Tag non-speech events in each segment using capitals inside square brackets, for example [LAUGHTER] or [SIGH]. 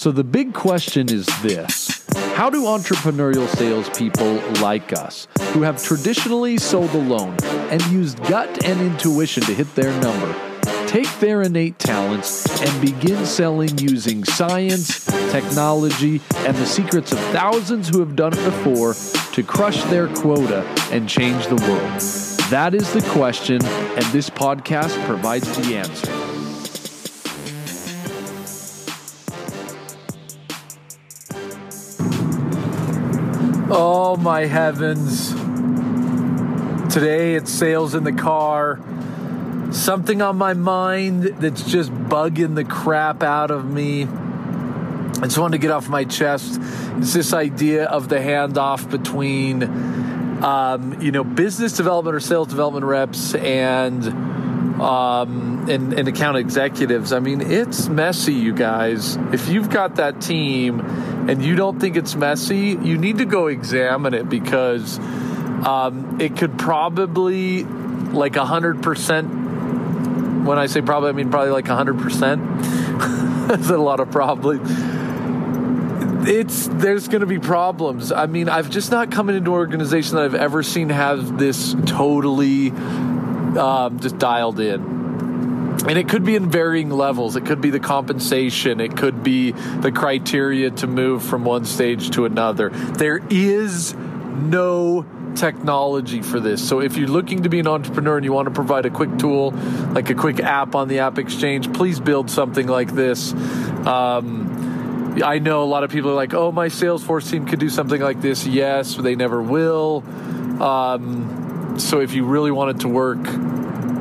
So the big question is this How do entrepreneurial salespeople like us, who have traditionally sold alone and used gut and intuition to hit their number, take their innate talents and begin selling using science, technology, and the secrets of thousands who have done it before to crush their quota and change the world? That is the question, and this podcast provides the answer. Oh my heavens. Today it's sales in the car. Something on my mind that's just bugging the crap out of me. I just wanted to get off my chest. It's this idea of the handoff between, um, you know, business development or sales development reps and um, and, and account executives. I mean, it's messy, you guys. If you've got that team and you don't think it's messy, you need to go examine it because um, it could probably, like 100%, when I say probably, I mean probably like 100%. That's [LAUGHS] a lot of probably it's there's going to be problems. I mean, I've just not come into an organization that I've ever seen have this totally um, just dialed in. And it could be in varying levels. It could be the compensation. It could be the criteria to move from one stage to another. There is no technology for this. So if you're looking to be an entrepreneur and you want to provide a quick tool, like a quick app on the App Exchange, please build something like this. Um, I know a lot of people are like, oh, my Salesforce team could do something like this. Yes, they never will. Um, so if you really want it to work,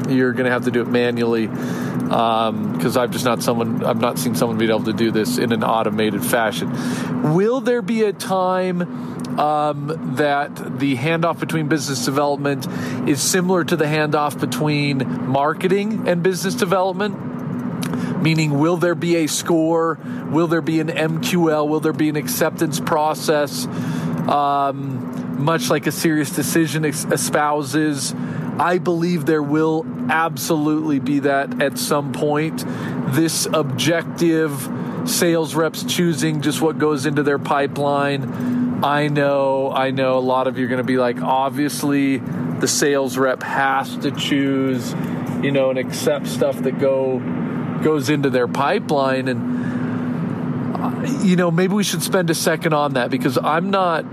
you're going to have to do it manually because um, I've just not someone I've not seen someone be able to do this in an automated fashion. Will there be a time um, that the handoff between business development is similar to the handoff between marketing and business development? Meaning, will there be a score? Will there be an MQL? Will there be an acceptance process? Um, much like a SiriusDecisions espouses. I believe there will absolutely be that at some point. This objective sales reps choosing just what goes into their pipeline. I know, I know a lot of you are going to be like, obviously, the sales rep has to choose, you know, and accept stuff that go goes into their pipeline and uh, you know maybe we should spend a second on that because i'm not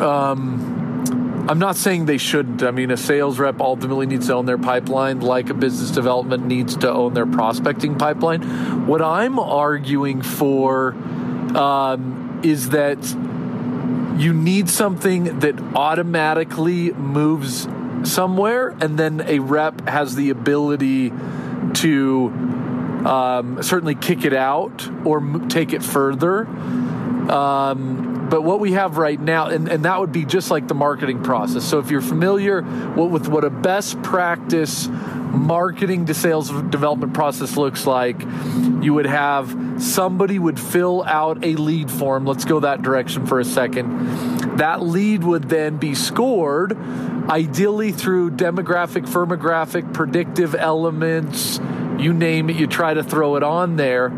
um, I'm not saying they shouldn't. I mean, a sales rep ultimately needs to own their pipeline, like a business development needs to own their prospecting pipeline. What I'm arguing for um, is that you need something that automatically moves somewhere, and then a rep has the ability to um, certainly kick it out or take it further. Um, but what we have right now, and, and that would be just like the marketing process. So if you're familiar with what a best practice marketing to sales development process looks like, you would have somebody would fill out a lead form. Let's go that direction for a second. That lead would then be scored, ideally through demographic, firmographic, predictive elements, you name it, you try to throw it on there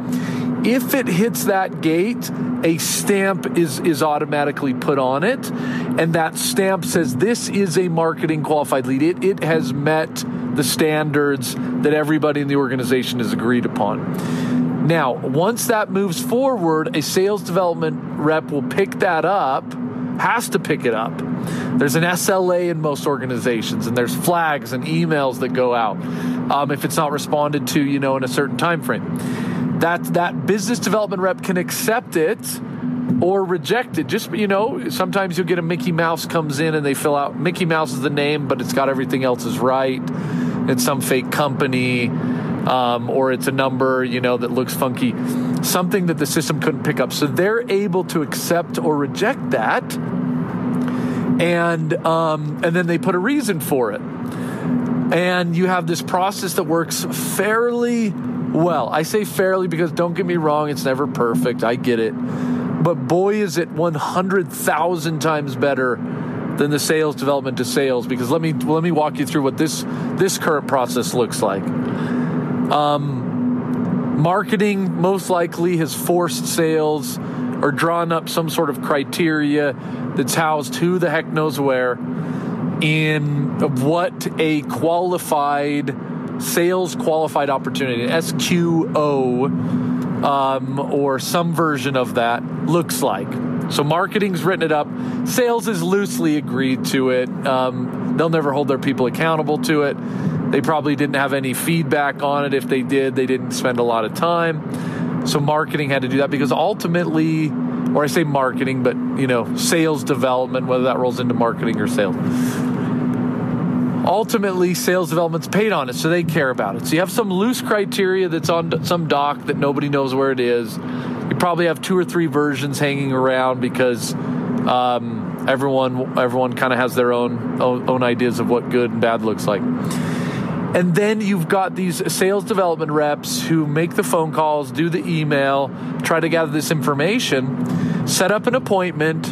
if it hits that gate, a stamp is, is automatically put on it. And that stamp says this is a marketing qualified lead. It, it has met the standards that everybody in the organization has agreed upon. Now, once that moves forward, a sales development rep will pick that up, has to pick it up. There's an SLA in most organizations, and there's flags and emails that go out um, if it's not responded to, you know, in a certain time frame that that business development rep can accept it or reject it. Just you know, sometimes you'll get a Mickey Mouse comes in and they fill out Mickey Mouse is the name, but it's got everything else is right. It's some fake company, um, or it's a number you know that looks funky, something that the system couldn't pick up. So they're able to accept or reject that, and um, and then they put a reason for it. And you have this process that works fairly well. I say fairly because don't get me wrong, it's never perfect. I get it. But boy, is it 100,000 times better than the sales development to sales because let me let me walk you through what this this current process looks like. Um, Marketing most likely has forced sales or drawn up some sort of criteria that's housed who the heck knows where in what a qualified sales qualified opportunity SQO um, or some version of that looks like. So marketing's written it up. Sales is loosely agreed to it. Um, they'll never hold their people accountable to it. They probably didn't have any feedback on it. If they did, they didn't spend a lot of time. So marketing had to do that because ultimately, or I say marketing, but you know, sales development, whether that rolls into marketing or sales. Ultimately, sales development's paid on it, so they care about it. So you have some loose criteria that's on some doc that nobody knows where it is. You probably have two or three versions hanging around because um, everyone everyone kind of has their own, own own ideas of what good and bad looks like. And then you've got these sales development reps who make the phone calls, do the email, try to gather this information, set up an appointment,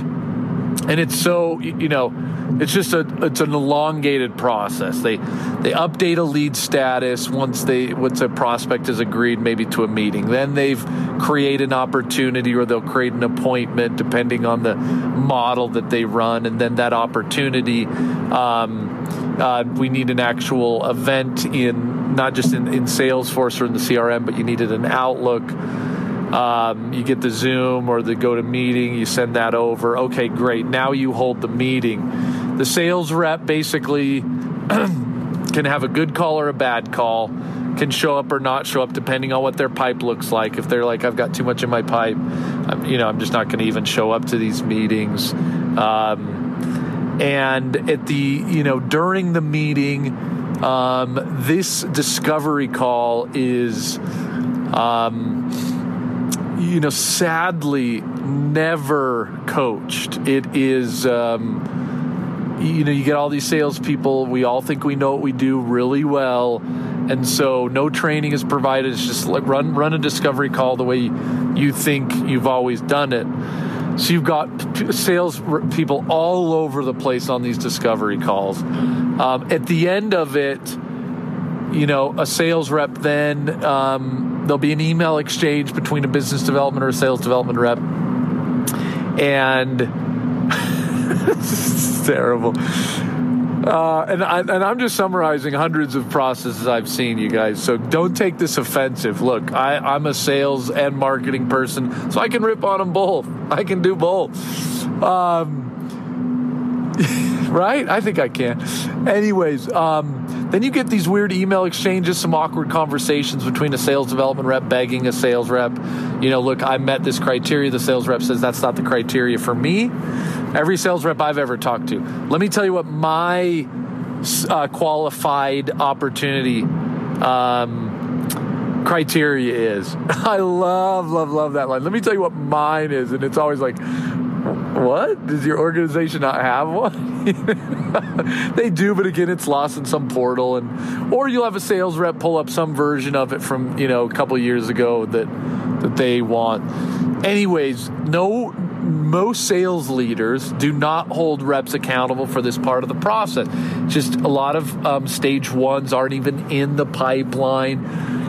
and it's so you know it's just a it's an elongated process. They they update a lead status once they once a prospect is agreed maybe to a meeting. Then they've create an opportunity or they'll create an appointment depending on the model that they run, and then that opportunity. Um, uh, we need an actual event in not just in, in Salesforce or in the CRM, but you needed an Outlook um, you get the Zoom or the GoToMeeting, you send that over. Okay, great. Now you hold the meeting. The sales rep basically [CLEARS THROAT] can have a good call or a bad call, can show up or not show up depending on what their pipe looks like. If they're like, I've got too much in my pipe, I'm, you know, I'm just not going to even show up to these meetings. Um, and at the, you know, during the meeting, um, this discovery call is. Um, you know, sadly, never coached. It is, um, you know, you get all these salespeople. We all think we know what we do really well, and so no training is provided. It's just like run run a discovery call the way you think you've always done it. So you've got sales people all over the place on these discovery calls. Um, at the end of it, you know, a sales rep then. Um, there'll be an email exchange between a business development or a sales development rep. And [LAUGHS] it's terrible. Uh, and, I, and I'm just summarizing hundreds of processes I've seen, you guys. So don't take this offensive. Look, I, I'm a sales and marketing person, so I can rip on them both. I can do both. Um, [LAUGHS] right? I think I can. Anyways, um, then you get these weird email exchanges, some awkward conversations between a sales development rep begging a sales rep. You know, look, I met this criteria. The sales rep says that's not the criteria for me. Every sales rep I've ever talked to. Let me tell you what my uh, qualified opportunity um, criteria is. [LAUGHS] I love, love, love that line. Let me tell you what mine is. And it's always like, what? Does your organization not have one? [LAUGHS] [LAUGHS] they do, but again, it's lost in some portal, and or you'll have a sales rep pull up some version of it from you know a couple years ago that that they want. Anyways, no most sales leaders do not hold reps accountable for this part of the process. Just a lot of um, stage ones aren't even in the pipeline.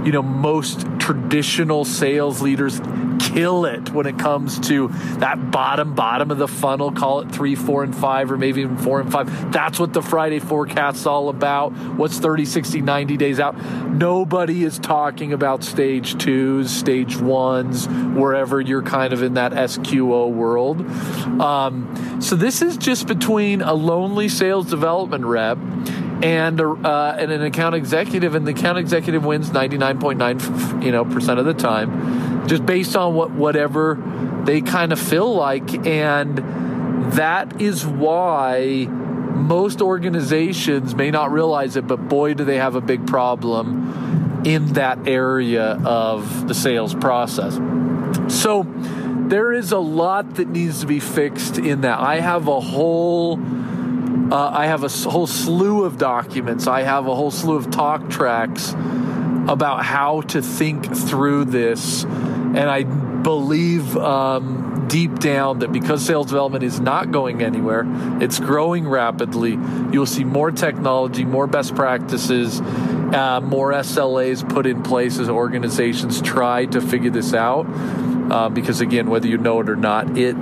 You know, most traditional sales leaders kill it when it comes to that bottom bottom of the funnel call it three four and five or maybe even four and five. That's what the friday forecast's all about. What's 30 60 90 days out? Nobody is talking about stage twos stage ones wherever you're kind of in that sqo world. Um, so this is just between a lonely sales development rep and uh, and an account executive, and the account executive wins ninety nine point nine you know percent of the time, just based on what whatever they kind of feel like, and that is why most organizations may not realize it, but boy, do they have a big problem in that area of the sales process. So there is a lot that needs to be fixed in that. I have a whole uh, I have a whole slew of documents. I have a whole slew of talk tracks about how to think through this. And I believe um, deep down that because sales development is not going anywhere, it's growing rapidly. You'll see more technology, more best practices, uh, more SLAs put in place as organizations try to figure this out. Uh, because again, whether you know it or not, it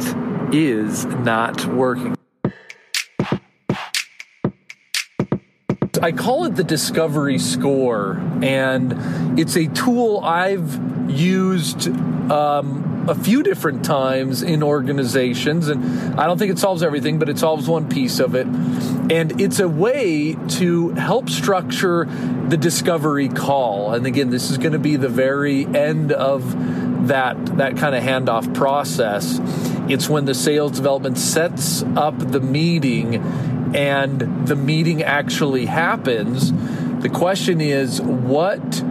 is not working. I call it the discovery score, and it's a tool I've used um, a few different times in organizations. And I don't think it solves everything, but it solves one piece of it. And it's a way to help structure the discovery call. And again, this is going to be the very end of that, that kind of handoff process. It's when the sales development sets up the meeting and the meeting actually happens, the question is what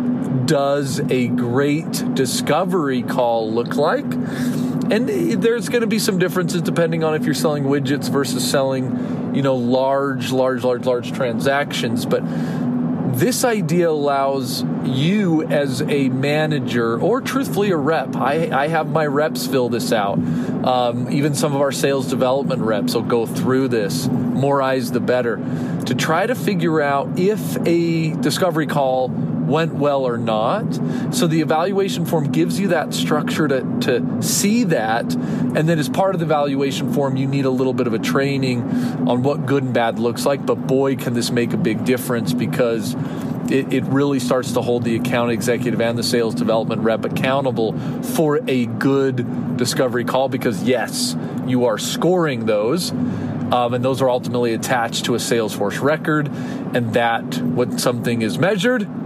does a great discovery call look like? And there's going to be some differences depending on if you're selling widgets versus selling, you know, large, large, large, large transactions. But this idea allows you as a manager or truthfully a rep. I, I have my reps fill this out. Um, even some of our sales development reps will go through this. More eyes the better. To try to figure out if a discovery call went well or not. So the evaluation form gives you that structure to, to see that. And then as part of the evaluation form, you need a little bit of a training on what good and bad looks like. But boy, can this make a big difference because it, it really starts to hold the account executive and the sales development rep accountable for a good discovery call because, yes, you are scoring those. Um, and those are ultimately attached to a Salesforce record, and that when something is measured,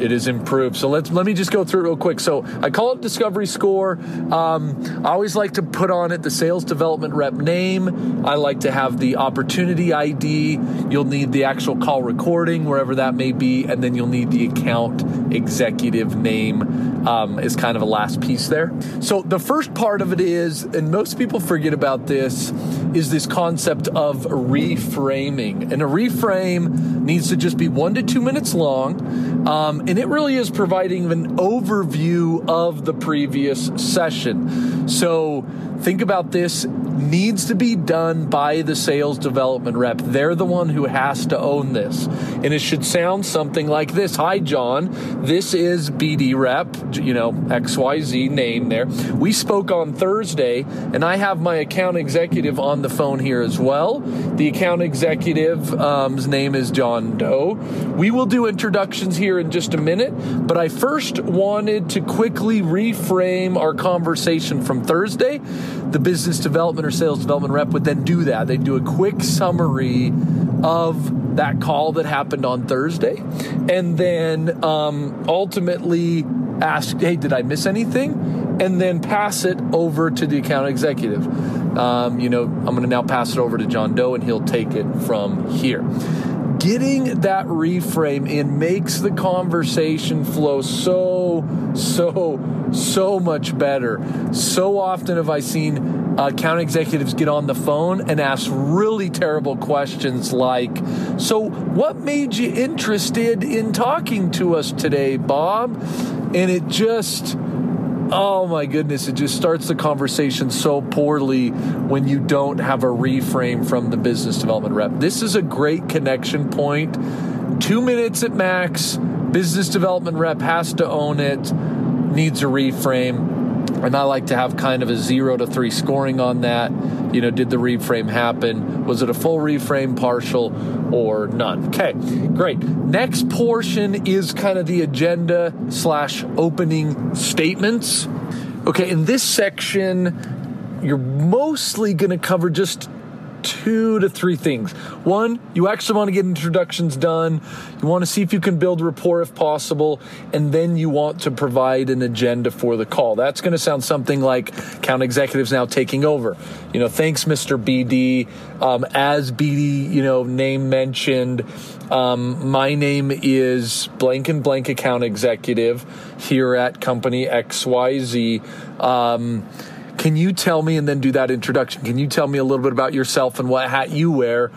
it is improved. So let's let me just go through it real quick. So I call it discovery score. Um, I always like to put on it the sales development rep name. I like to have the opportunity ID. You'll need the actual call recording wherever that may be, and then you'll need the account executive name um, is kind of a last piece there. So the first part of it is, and most people forget about this, is this concept of reframing. And a reframe needs to just be one to two minutes long. Um, and it really is providing an overview of the previous session. So think about this needs to be done by the sales development rep. They're the one who has to own this. And it should sound something like this Hi, John. This is BD rep, you know, XYZ name there. We spoke on Thursday, and I have my account executive on the phone here as well. The account executive's um, name is John Doe. We will do introductions here in just a minute, but I first wanted to quickly reframe our conversation from Thursday. The business development or sales development rep would then do that. They'd do a quick summary of that call that happened on Thursday, and then um, ultimately ask, "Hey, did I miss anything?" And then pass it over to the account executive. Um, you know, I'm going to now pass it over to John Doe, and he'll take it from here getting that reframe in makes the conversation flow so, so, so much better. So often have I seen uh, account executives get on the phone and ask really terrible questions like, So, what made you interested in talking to us today, Bob? And it just oh my goodness, it just starts the conversation so poorly when you don't have a reframe from the business development rep. This is a great connection point. Two minutes at max, business development rep has to own it, needs a reframe. And I like to have kind of a zero to three scoring on that. You know, did the reframe happen? Was it a full reframe, partial, or none? Okay, great. Next portion is kind of the agenda slash opening statements. Okay, in this section, you're mostly going to cover just two to three things. One, you actually want to get introductions done. You want to see if you can build rapport if possible. And then you want to provide an agenda for the call. That's going to sound something like account executives now taking over. You know, thanks, Mr. BD. Um, as BD, you know, name mentioned, um, my name is blank and blank account executive here at company XYZ. Um, can you tell me, and then do that introduction? Can you tell me a little bit about yourself and what hat you wear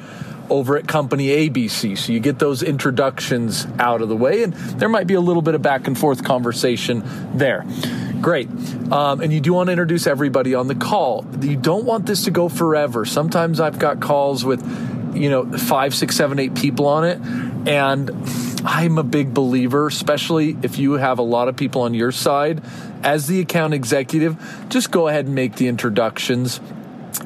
over at company ABC? So you get those introductions out of the way, and there might be a little bit of back and forth conversation there. Great. Um, and you do want to introduce everybody on the call. You don't want this to go forever. Sometimes I've got calls with, you know, five, six, seven, eight people on it. And I'm a big believer, especially if you have a lot of people on your side. As the account executive, just go ahead and make the introductions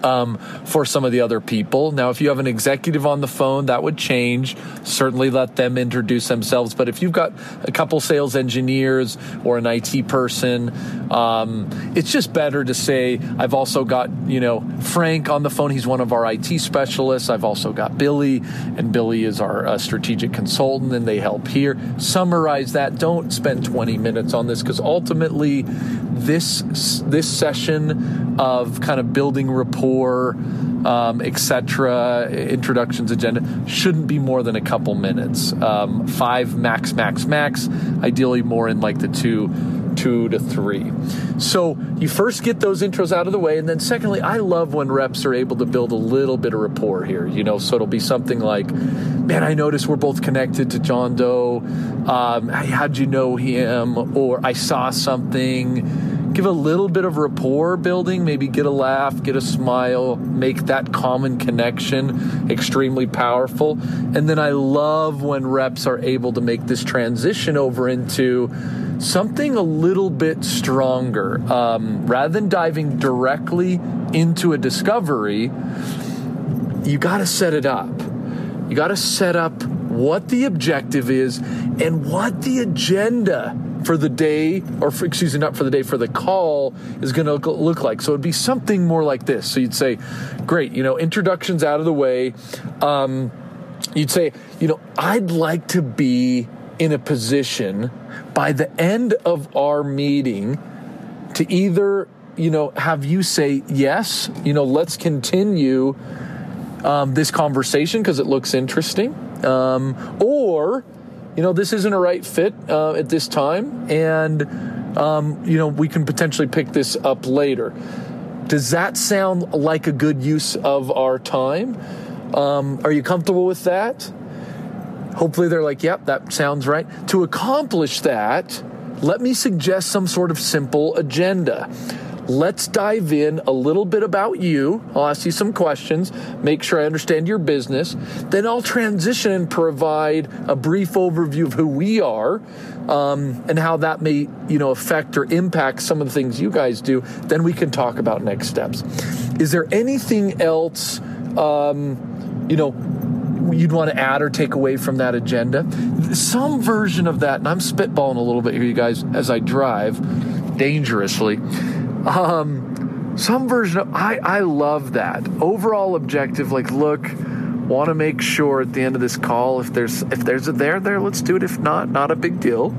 um, for some of the other people. Now, if you have an executive on the phone, that would change. Certainly let them introduce themselves. But if you've got a couple sales engineers or an IT person, um, it's just better to say, I've also got, you know, Frank on the phone. He's one of our IT specialists. I've also got Billy, and Billy is our uh, strategic consultant, and they help here. Summarize that. Don't spend 20 minutes on this because ultimately, this this session of kind of building rapport, um, etc., introductions agenda shouldn't be more than a couple minutes. Um, five max, max, max. Ideally, more in like the two two to three. So you first get those intros out of the way, and then secondly, I love when reps are able to build a little bit of rapport here. You know, so it'll be something like, "Man, I noticed we're both connected to John Doe. Um, how'd you know him?" Or I saw something give a little bit of rapport building, maybe get a laugh, get a smile, make that common connection extremely powerful. And then I love when reps are able to make this transition over into something a little bit stronger. Um, rather than diving directly into a discovery, you got to set it up. You got to set up what the objective is and what the agenda for the day, or for, excuse me, not for the day, for the call is going to look like. So it'd be something more like this. So you'd say, great, you know, introductions out of the way. Um, you'd say, you know, I'd like to be in a position by the end of our meeting to either, you know, have you say, yes, you know, let's continue um, this conversation because it looks interesting. Um, or you know, this isn't a right fit uh, at this time, and, um, you know, we can potentially pick this up later. Does that sound like a good use of our time? Um, are you comfortable with that? Hopefully, they're like, yep, that sounds right. To accomplish that, let me suggest some sort of simple agenda. Let's dive in a little bit about you. I'll ask you some questions, make sure I understand your business. Then I'll transition and provide a brief overview of who we are um, and how that may, you know, affect or impact some of the things you guys do. Then we can talk about next steps. Is there anything else, um, you know, you'd want to add or take away from that agenda? Some version of that, and I'm spitballing a little bit here, you guys, as I drive dangerously um, some version of I I love that overall objective. Like, look, want to make sure at the end of this call if there's if there's a there there, let's do it. If not, not a big deal.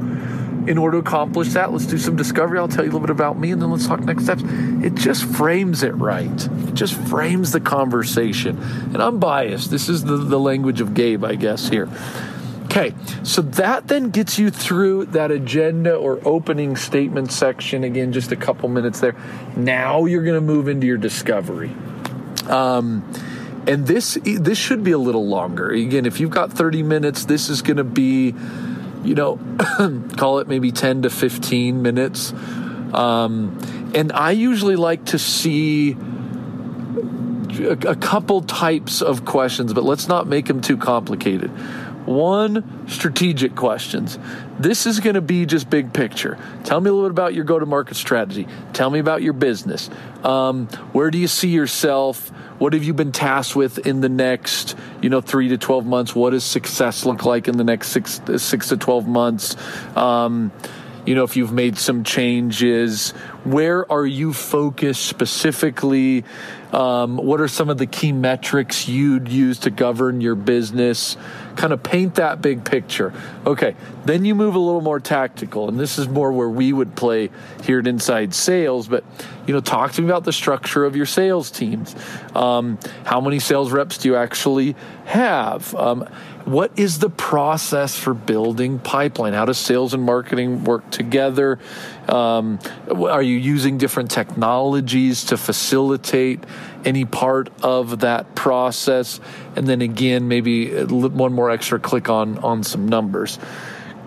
In order to accomplish that, let's do some discovery. I'll tell you a little bit about me, and then let's talk next steps. It just frames it right. It just frames the conversation. And I'm biased. This is the, the language of Gabe, I guess, here. Okay, so that then gets you through that agenda or opening statement section. Again, just a couple minutes there. Now you're going to move into your discovery. Um, and this this should be a little longer. Again, if you've got 30 minutes, this is going to be, you know, [CLEARS THROAT] call it maybe 10 to 15 minutes. Um, and I usually like to see a, a couple types of questions, but let's not make them too complicated. One, strategic questions. This is going to be just big picture. Tell me a little bit about your go to market strategy. Tell me about your business. Um, where do you see yourself? What have you been tasked with in the next, you know, three to twelve months? What does success look like in the next six six to twelve months? Um, you know, if you've made some changes, where are you focused specifically? Um, what are some of the key metrics you'd use to govern your business? Kind of paint that big picture. Okay, then you move a little more tactical, and this is more where we would play here at Inside Sales. But you know, talk to me about the structure of your sales teams. Um, how many sales reps do you actually have? Um, what is the process for building pipeline? How does sales and marketing work together? Um, are you using different technologies to facilitate any part of that process? And then again, maybe one more extra click on on some numbers.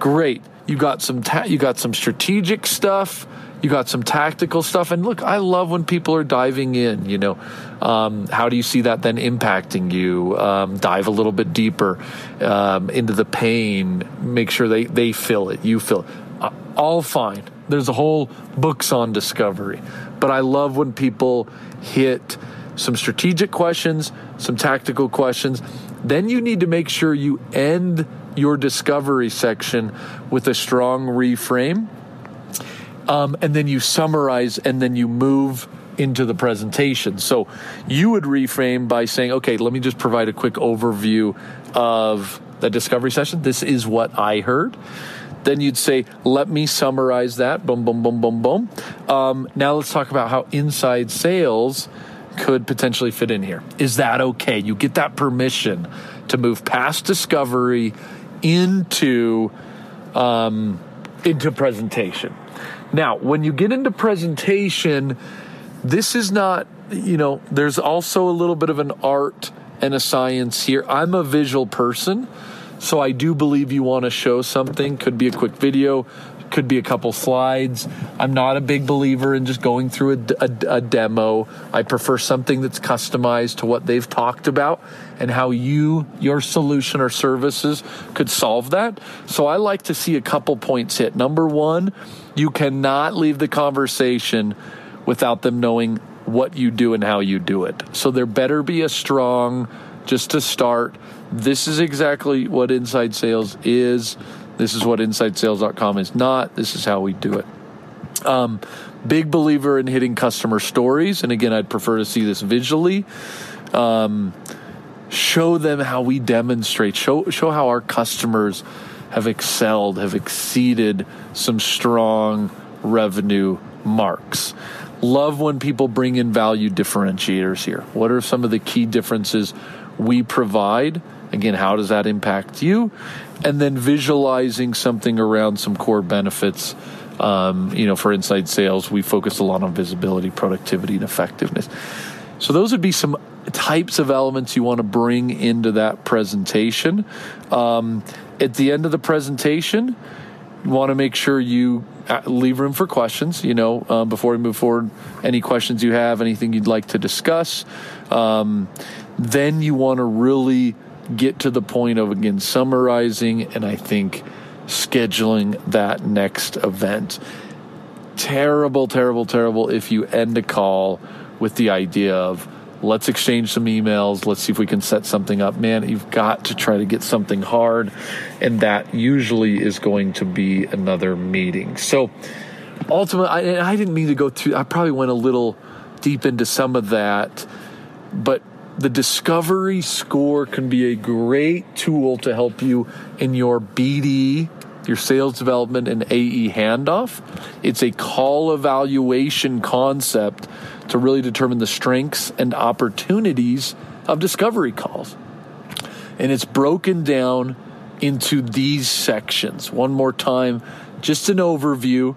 Great, you got some ta- you got some strategic stuff You got some tactical stuff. And look, I love when people are diving in, you know. Um, how do you see that then impacting you? Um, dive a little bit deeper um, into the pain. Make sure they, they feel it, you feel it. Uh, all fine. There's a whole books on discovery. But I love when people hit some strategic questions, some tactical questions. Then you need to make sure you end your discovery section with a strong reframe. Um, and then you summarize and then you move into the presentation. So you would reframe by saying, okay, let me just provide a quick overview of the discovery session. This is what I heard. Then you'd say, let me summarize that. Boom, boom, boom, boom, boom. Um, now let's talk about how inside sales could potentially fit in here. Is that okay? You get that permission to move past discovery into um, into presentation. Now, when you get into presentation, this is not, you know, there's also a little bit of an art and a science here. I'm a visual person, so I do believe you want to show something. Could be a quick video, could be a couple slides. I'm not a big believer in just going through a, a, a, demo. I prefer something that's customized to what they've talked about and how you, your solution or services could solve that. So I like to see a couple points hit. Number one, you cannot leave the conversation without them knowing what you do and how you do it. So there better be a strong, just to start, this is exactly what inside sales is this is what InsideSales.com is not. This is how we do it. Um, big believer in hitting customer stories. And again, I'd prefer to see this visually. Um, show them how we demonstrate, show, show how our customers have excelled, have exceeded some strong revenue marks. Love when people bring in value differentiators here. What are some of the key differences we provide? Again, how does that impact you? and then visualizing something around some core benefits. Um, you know, for inside sales, we focus a lot on visibility, productivity, and effectiveness. So those would be some types of elements you want to bring into that presentation. Um, at the end of the presentation, you want to make sure you uh, leave room for questions. You know, um, before we move forward, any questions you have, anything you'd like to discuss. Um, then you want to really get to the point of again summarizing and I think scheduling that next event. Terrible, terrible, terrible if you end a call with the idea of let's exchange some emails, let's see if we can set something up. Man, you've got to try to get something hard, and that usually is going to be another meeting. So, ultimately, I, I didn't mean to go through, I probably went a little deep into some of that, but the discovery score can be a great tool to help you in your BD, your sales development and AE handoff. It's a call evaluation concept to really determine the strengths and opportunities of discovery calls. And it's broken down into these sections. One more time, just an overview.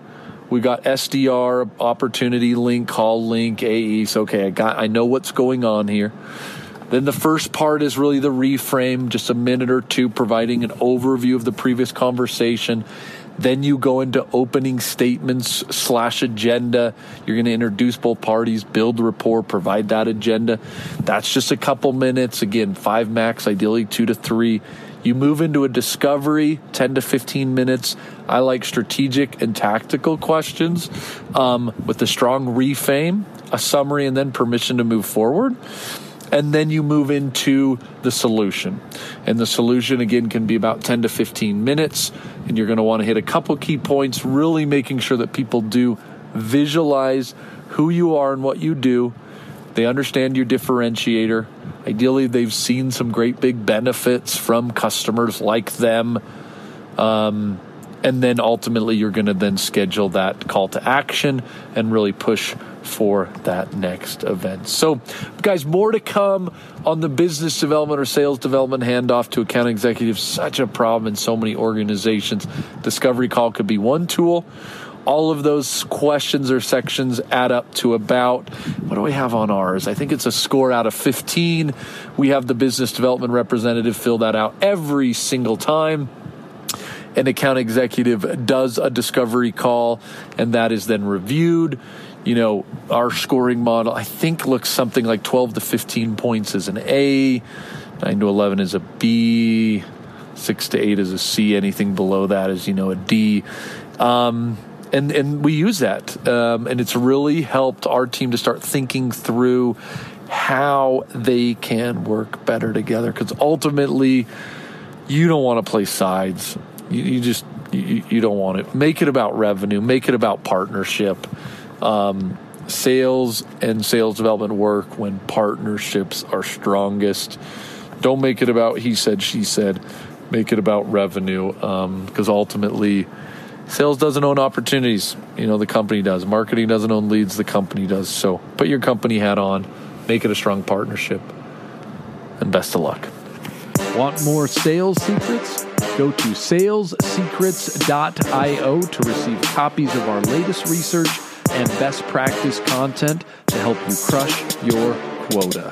We got SDR, opportunity link, call link, AEs. Okay, I got I know what's going on here. Then the first part is really the reframe, just a minute or two, providing an overview of the previous conversation. Then you go into opening statements slash agenda. You're going to introduce both parties, build rapport, provide that agenda. That's just a couple minutes. Again, five max, ideally two to three. You move into a discovery, 10 to 15 minutes. I like strategic and tactical questions um, with a strong reframe, a summary, and then permission to move forward and then you move into the solution. And the solution, again, can be about 10 to 15 minutes. And you're going to want to hit a couple key points, really making sure that people do visualize who you are and what you do. They understand your differentiator. Ideally, they've seen some great big benefits from customers like them. Um, and then ultimately, you're going to then schedule that call to action and really push for that next event. So, guys, more to come on the business development or sales development handoff to account executives. Such a problem in so many organizations. Discovery call could be one tool. All of those questions or sections add up to about what do we have on ours? I think it's a score out of 15. We have the business development representative fill that out every single time an account executive does a discovery call and that is then reviewed. You know, our scoring model, I think, looks something like 12 to 15 points as an A, 9 to 11 is a B, 6 to 8 is a C, anything below that is, you know, a D. Um, and, and we use that. Um, and it's really helped our team to start thinking through how they can work better together because ultimately, you don't want to play sides. You, you just you, you, don't want it. Make it about revenue. Make it about partnership. Um, sales and sales development work when partnerships are strongest. Don't make it about he said she said. Make it about revenue because um, ultimately, sales doesn't own opportunities. You know the company does. Marketing doesn't own leads. The company does. So put your company hat on. Make it a strong partnership. And best of luck. Want more sales secrets? Go to salessecrets.io to receive copies of our latest research and best practice content to help you crush your quota.